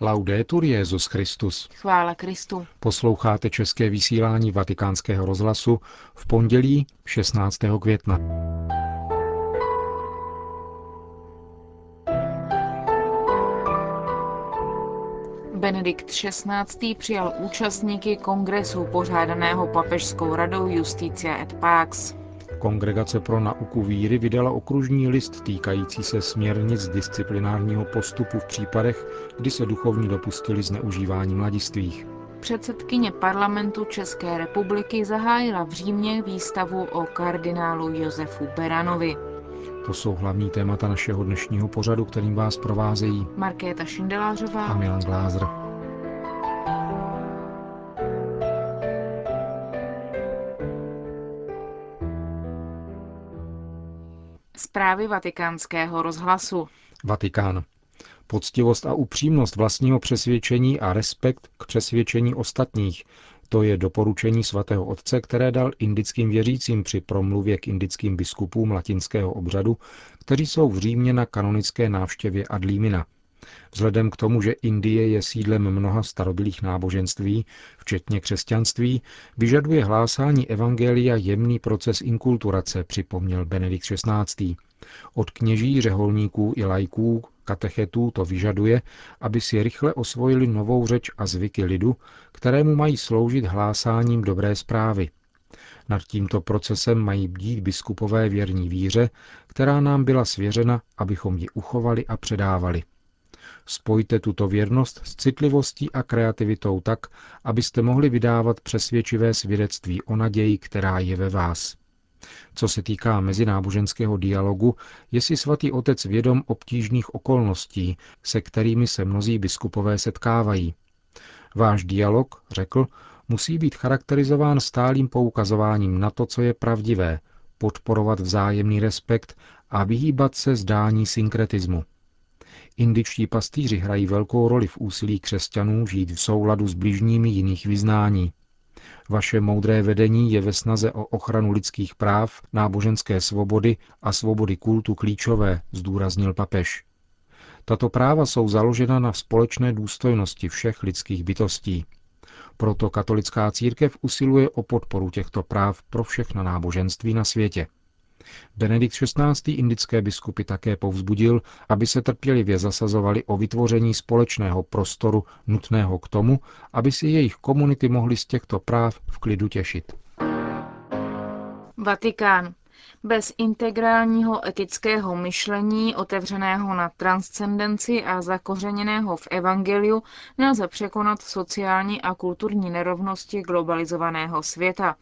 Laudetur Jezus Christus. Chvála Kristu. Posloucháte české vysílání Vatikánského rozhlasu v pondělí 16. května. Benedikt XVI. přijal účastníky kongresu pořádaného papežskou radou Justicia et Pax. Kongregace pro nauku víry vydala okružní list týkající se směrnic disciplinárního postupu v případech, kdy se duchovní dopustili zneužívání mladistvých. Předsedkyně parlamentu České republiky zahájila v Římě výstavu o kardinálu Josefu Beranovi. To jsou hlavní témata našeho dnešního pořadu, kterým vás provázejí Markéta Šindelářová a Milan Glázer. Zprávy vatikánského rozhlasu. Vatikán. Poctivost a upřímnost vlastního přesvědčení a respekt k přesvědčení ostatních. To je doporučení svatého otce, které dal indickým věřícím při promluvě k indickým biskupům latinského obřadu, kteří jsou v Římě na kanonické návštěvě Adlímina. Vzhledem k tomu, že Indie je sídlem mnoha starobylých náboženství, včetně křesťanství, vyžaduje hlásání evangelia jemný proces inkulturace, připomněl Benedikt XVI. Od kněží, řeholníků i lajků, katechetů to vyžaduje, aby si rychle osvojili novou řeč a zvyky lidu, kterému mají sloužit hlásáním dobré zprávy. Nad tímto procesem mají bdít biskupové věrní víře, která nám byla svěřena, abychom ji uchovali a předávali. Spojte tuto věrnost s citlivostí a kreativitou tak, abyste mohli vydávat přesvědčivé svědectví o naději, která je ve vás. Co se týká mezináboženského dialogu, je si svatý otec vědom obtížných okolností, se kterými se mnozí biskupové setkávají. Váš dialog, řekl, musí být charakterizován stálým poukazováním na to, co je pravdivé, podporovat vzájemný respekt a vyhýbat se zdání synkretismu. Indičtí pastýři hrají velkou roli v úsilí křesťanů žít v souladu s bližními jiných vyznání. Vaše moudré vedení je ve snaze o ochranu lidských práv, náboženské svobody a svobody kultu klíčové, zdůraznil papež. Tato práva jsou založena na společné důstojnosti všech lidských bytostí. Proto katolická církev usiluje o podporu těchto práv pro všechna náboženství na světě. Benedikt XVI. indické biskupy také povzbudil, aby se trpělivě zasazovali o vytvoření společného prostoru nutného k tomu, aby si jejich komunity mohly z těchto práv v klidu těšit. Vatikán. Bez integrálního etického myšlení, otevřeného na transcendenci a zakořeněného v evangeliu, nelze překonat sociální a kulturní nerovnosti globalizovaného světa,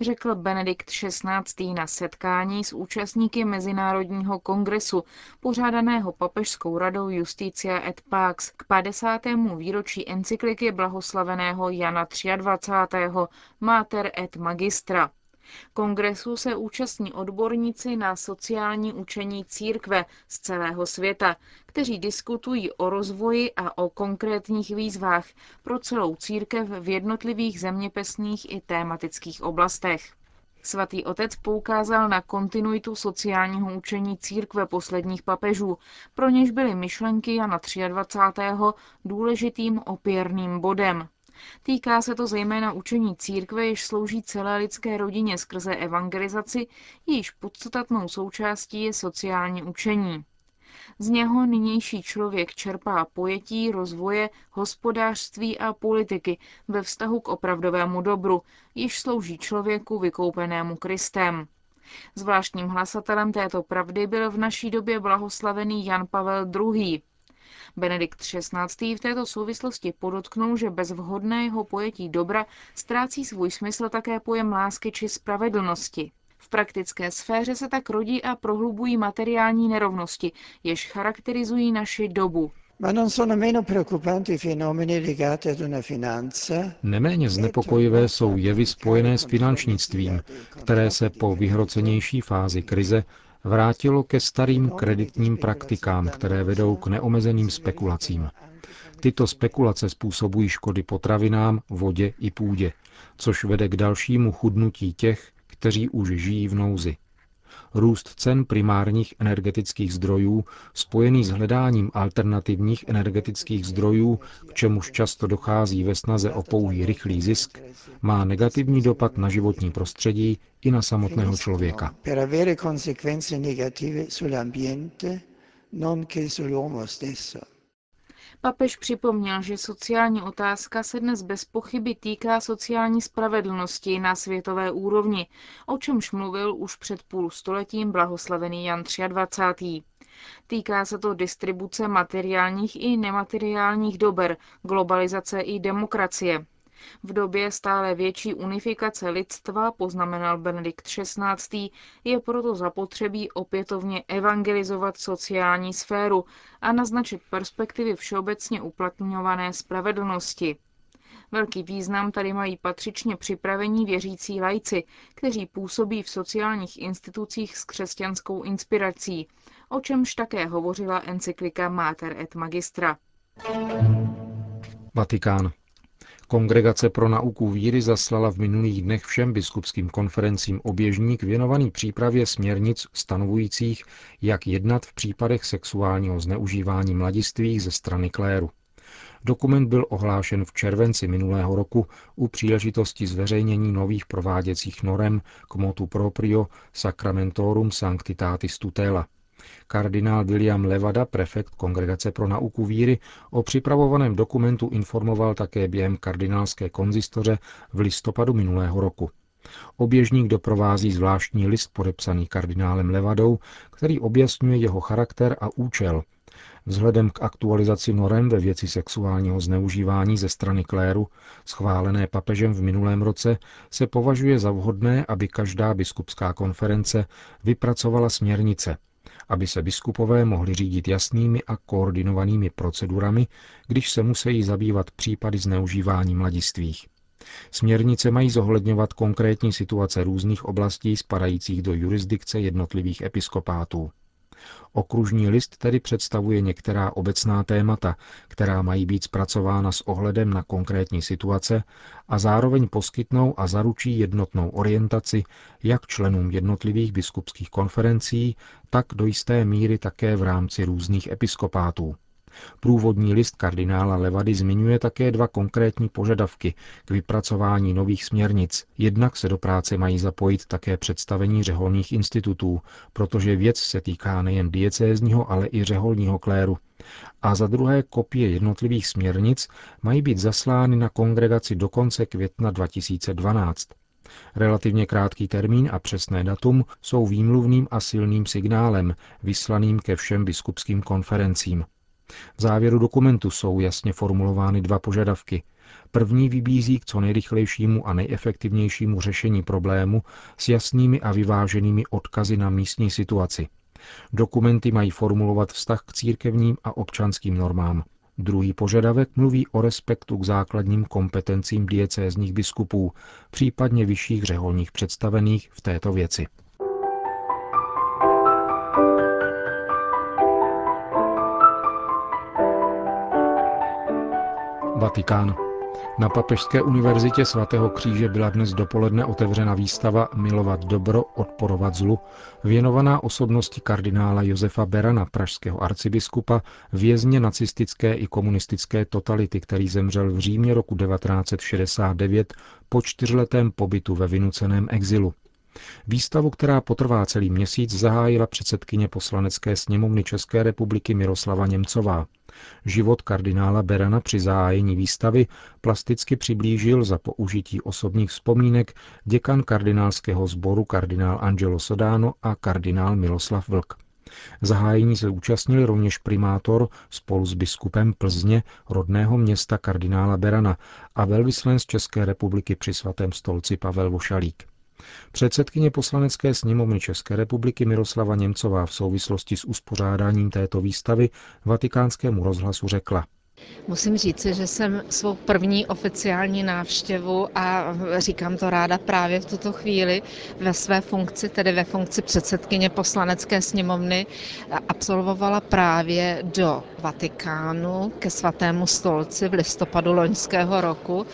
řekl Benedikt XVI. na setkání s účastníky Mezinárodního kongresu, pořádaného Papežskou radou Justicia et Pax k 50. výročí encykliky blahoslaveného Jana 23. Mater et Magistra. Kongresu se účastní odborníci na sociální učení církve z celého světa, kteří diskutují o rozvoji a o konkrétních výzvách pro celou církev v jednotlivých zeměpisných i tématických oblastech. Svatý otec poukázal na kontinuitu sociálního učení církve posledních papežů, pro něž byly myšlenky Jana 23. důležitým opěrným bodem. Týká se to zejména učení církve, jež slouží celé lidské rodině skrze evangelizaci, jejíž podstatnou součástí je sociální učení. Z něho nynější člověk čerpá pojetí rozvoje hospodářství a politiky ve vztahu k opravdovému dobru, již slouží člověku vykoupenému Kristem. Zvláštním hlasatelem této pravdy byl v naší době blahoslavený Jan Pavel II. Benedikt XVI. v této souvislosti podotknul, že bez vhodného pojetí dobra ztrácí svůj smysl také pojem lásky či spravedlnosti. V praktické sféře se tak rodí a prohlubují materiální nerovnosti, jež charakterizují naši dobu. Neméně znepokojivé jsou jevy spojené s finančnictvím, které se po vyhrocenější fázi krize vrátilo ke starým kreditním praktikám, které vedou k neomezeným spekulacím. Tyto spekulace způsobují škody potravinám, vodě i půdě, což vede k dalšímu chudnutí těch, kteří už žijí v nouzi. Růst cen primárních energetických zdrojů, spojený s hledáním alternativních energetických zdrojů, k čemuž často dochází ve snaze o pouhý rychlý zisk, má negativní dopad na životní prostředí i na samotného člověka. Papež připomněl, že sociální otázka se dnes bez pochyby týká sociální spravedlnosti na světové úrovni, o čemž mluvil už před půl stoletím blahoslavený Jan 23. Týká se to distribuce materiálních i nemateriálních dober, globalizace i demokracie, v době stále větší unifikace lidstva, poznamenal Benedikt XVI., je proto zapotřebí opětovně evangelizovat sociální sféru a naznačit perspektivy všeobecně uplatňované spravedlnosti. Velký význam tady mají patřičně připravení věřící lajci, kteří působí v sociálních institucích s křesťanskou inspirací, o čemž také hovořila encyklika Mater et Magistra. Vatikán. Kongregace pro nauku víry zaslala v minulých dnech všem biskupským konferencím oběžník věnovaný přípravě směrnic stanovujících, jak jednat v případech sexuálního zneužívání mladistvých ze strany kléru. Dokument byl ohlášen v červenci minulého roku u příležitosti zveřejnění nových prováděcích norem k motu proprio Sacramentorum Sanctitatis Tutela – Kardinál William Levada, prefekt Kongregace pro nauku víry, o připravovaném dokumentu informoval také během kardinálské konzistoře v listopadu minulého roku. Oběžník doprovází zvláštní list podepsaný kardinálem Levadou, který objasňuje jeho charakter a účel. Vzhledem k aktualizaci norem ve věci sexuálního zneužívání ze strany kléru, schválené papežem v minulém roce, se považuje za vhodné, aby každá biskupská konference vypracovala směrnice, aby se biskupové mohli řídit jasnými a koordinovanými procedurami, když se musí zabývat případy zneužívání mladistvých. Směrnice mají zohledňovat konkrétní situace různých oblastí spadajících do jurisdikce jednotlivých episkopátů. Okružní list tedy představuje některá obecná témata, která mají být zpracována s ohledem na konkrétní situace a zároveň poskytnou a zaručí jednotnou orientaci jak členům jednotlivých biskupských konferencí, tak do jisté míry také v rámci různých episkopátů. Průvodní list kardinála Levady zmiňuje také dva konkrétní požadavky k vypracování nových směrnic. Jednak se do práce mají zapojit také představení řeholních institutů, protože věc se týká nejen diecézního, ale i řeholního kléru. A za druhé kopie jednotlivých směrnic mají být zaslány na kongregaci do konce května 2012. Relativně krátký termín a přesné datum jsou výmluvným a silným signálem, vyslaným ke všem biskupským konferencím. V závěru dokumentu jsou jasně formulovány dva požadavky. První vybízí k co nejrychlejšímu a nejefektivnějšímu řešení problému s jasnými a vyváženými odkazy na místní situaci. Dokumenty mají formulovat vztah k církevním a občanským normám. Druhý požadavek mluví o respektu k základním kompetencím diecézních biskupů, případně vyšších řeholních představených v této věci. Vatikán. Na Papežské univerzitě svatého kříže byla dnes dopoledne otevřena výstava Milovat dobro, odporovat zlu, věnovaná osobnosti kardinála Josefa Berana, pražského arcibiskupa, vězně nacistické i komunistické totality, který zemřel v Římě roku 1969 po čtyřletém pobytu ve vynuceném exilu. Výstavu, která potrvá celý měsíc, zahájila předsedkyně poslanecké sněmovny České republiky Miroslava Němcová. Život kardinála Berana při zahájení výstavy plasticky přiblížil za použití osobních vzpomínek děkan kardinálského sboru kardinál Angelo Sodano a kardinál Miloslav Vlk. Zahájení se účastnili rovněž primátor spolu s biskupem Plzně, rodného města kardinála Berana a velvyslanec České republiky při svatém stolci Pavel Vošalík. Předsedkyně poslanecké sněmovny České republiky Miroslava Němcová v souvislosti s uspořádáním této výstavy vatikánskému rozhlasu řekla. Musím říci, že jsem svou první oficiální návštěvu a říkám to ráda právě v tuto chvíli ve své funkci, tedy ve funkci předsedkyně poslanecké sněmovny, absolvovala právě do Vatikánu ke svatému stolci v listopadu loňského roku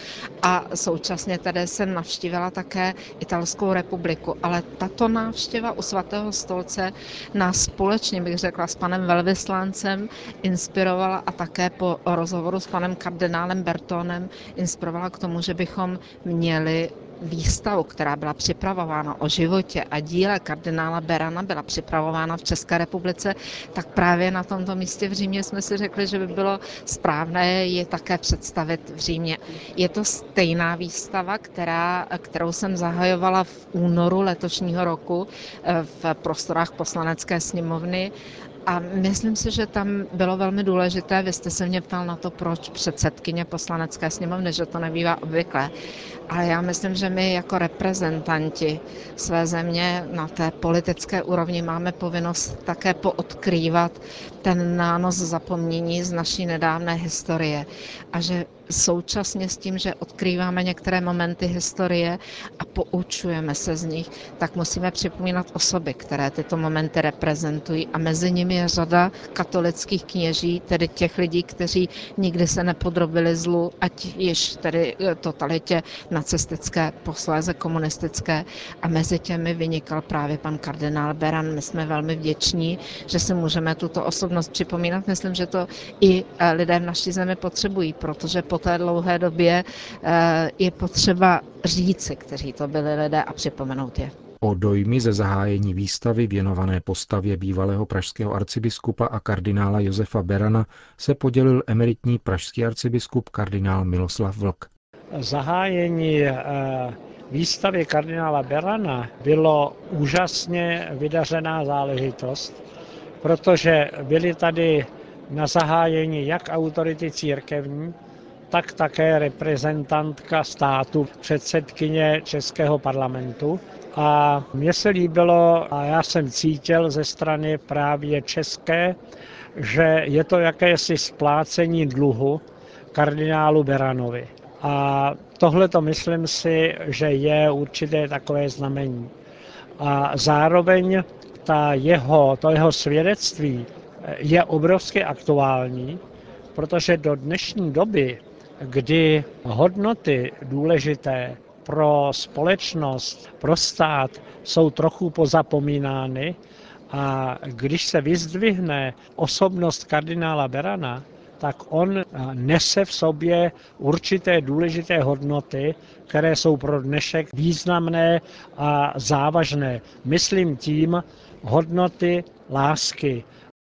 a současně tedy jsem navštívila také Italskou republiku. Ale tato návštěva u svatého stolce nás společně, bych řekla, s panem velvyslancem inspirovala a také po rozhovoru s panem kardinálem Bertonem inspirovala k tomu, že bychom měli výstavu, která byla připravována o životě a díle kardinála Berana byla připravována v České republice, tak právě na tomto místě v Římě jsme si řekli, že by bylo správné je také představit v Římě. Je to stejná výstava, která, kterou jsem zahajovala v únoru letošního roku eh, v prostorách poslanecké sněmovny a myslím si, že tam bylo velmi důležité, vy jste se mě ptal na to, proč předsedkyně poslanecké sněmovny, že to nebývá obvyklé. Ale já myslím, že my jako reprezentanti své země na té politické úrovni máme povinnost také poodkrývat ten nános zapomnění z naší nedávné historie. A že současně s tím, že odkrýváme některé momenty historie a poučujeme se z nich, tak musíme připomínat osoby, které tyto momenty reprezentují. A mezi nimi je řada katolických kněží, tedy těch lidí, kteří nikdy se nepodrobili zlu, ať již tedy eh, totalitě nacistické, posléze komunistické. A mezi těmi vynikal právě pan kardinál Beran. My jsme velmi vděční, že se můžeme tuto osobnost připomínat. Myslím, že to i eh, lidé v naší zemi potřebují, protože po té dlouhé době eh, je potřeba říci, kteří to byli lidé a připomenout je. O dojmy ze zahájení výstavy věnované postavě bývalého pražského arcibiskupa a kardinála Josefa Berana se podělil emeritní pražský arcibiskup kardinál Miloslav Vlk. Zahájení eh, výstavy kardinála Berana bylo úžasně vydařená záležitost, protože byly tady na zahájení jak autority církevní, tak také reprezentantka státu, předsedkyně Českého parlamentu. A mně se líbilo, a já jsem cítil ze strany právě české, že je to jakési splácení dluhu kardinálu Beranovi. A tohle to myslím si, že je určité takové znamení. A zároveň ta jeho, to jeho svědectví je obrovsky aktuální, protože do dnešní doby kdy hodnoty důležité pro společnost, pro stát jsou trochu pozapomínány a když se vyzdvihne osobnost kardinála Berana, tak on nese v sobě určité důležité hodnoty, které jsou pro dnešek významné a závažné. Myslím tím hodnoty lásky,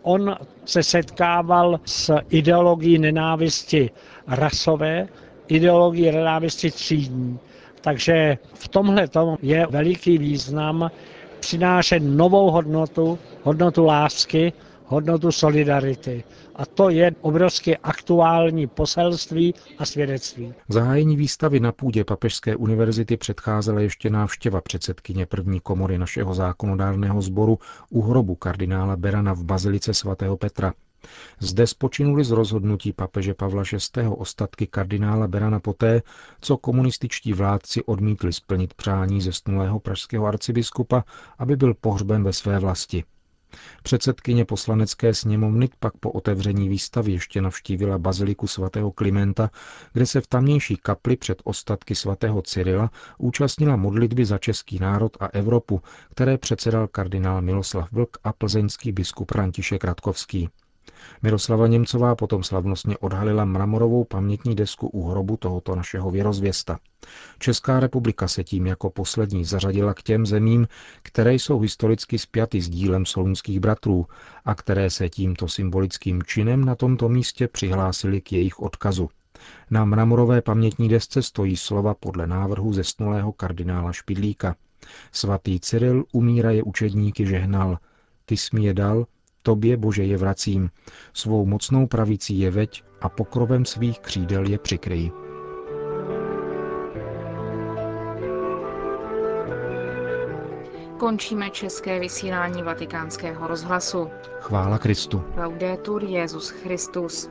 On se setkával s ideologií nenávisti rasové, ideologií nenávisti třídní. Takže v tomhle je veliký význam přinášet novou hodnotu, hodnotu lásky, hodnotu solidarity. A to je obrovsky aktuální poselství a svědectví. Zahájení výstavy na půdě Papežské univerzity předcházela ještě návštěva předsedkyně první komory našeho zákonodárného sboru u hrobu kardinála Berana v Bazilice svatého Petra. Zde spočinuli z rozhodnutí papeže Pavla VI. ostatky kardinála Berana poté, co komunističtí vládci odmítli splnit přání zesnulého pražského arcibiskupa, aby byl pohřben ve své vlasti. Předsedkyně poslanecké sněmovny pak po otevření výstavy ještě navštívila baziliku svatého Klimenta, kde se v tamnější kapli před ostatky svatého Cyrila účastnila modlitby za český národ a Evropu, které předsedal kardinál Miloslav Vlk a plzeňský biskup František Radkovský. Miroslava Němcová potom slavnostně odhalila mramorovou pamětní desku u hrobu tohoto našeho věrozvěsta. Česká republika se tím jako poslední zařadila k těm zemím, které jsou historicky spjaty s dílem solunských bratrů a které se tímto symbolickým činem na tomto místě přihlásili k jejich odkazu. Na mramorové pamětní desce stojí slova podle návrhu zesnulého kardinála Špidlíka. Svatý Cyril umíraje učedníky žehnal. Ty jsi mi je dal, Tobě, Bože, je vracím, svou mocnou pravicí je veď a pokrovem svých křídel je přikryj. Končíme české vysílání vatikánského rozhlasu. Chvála Kristu. Laudetur Jezus Christus.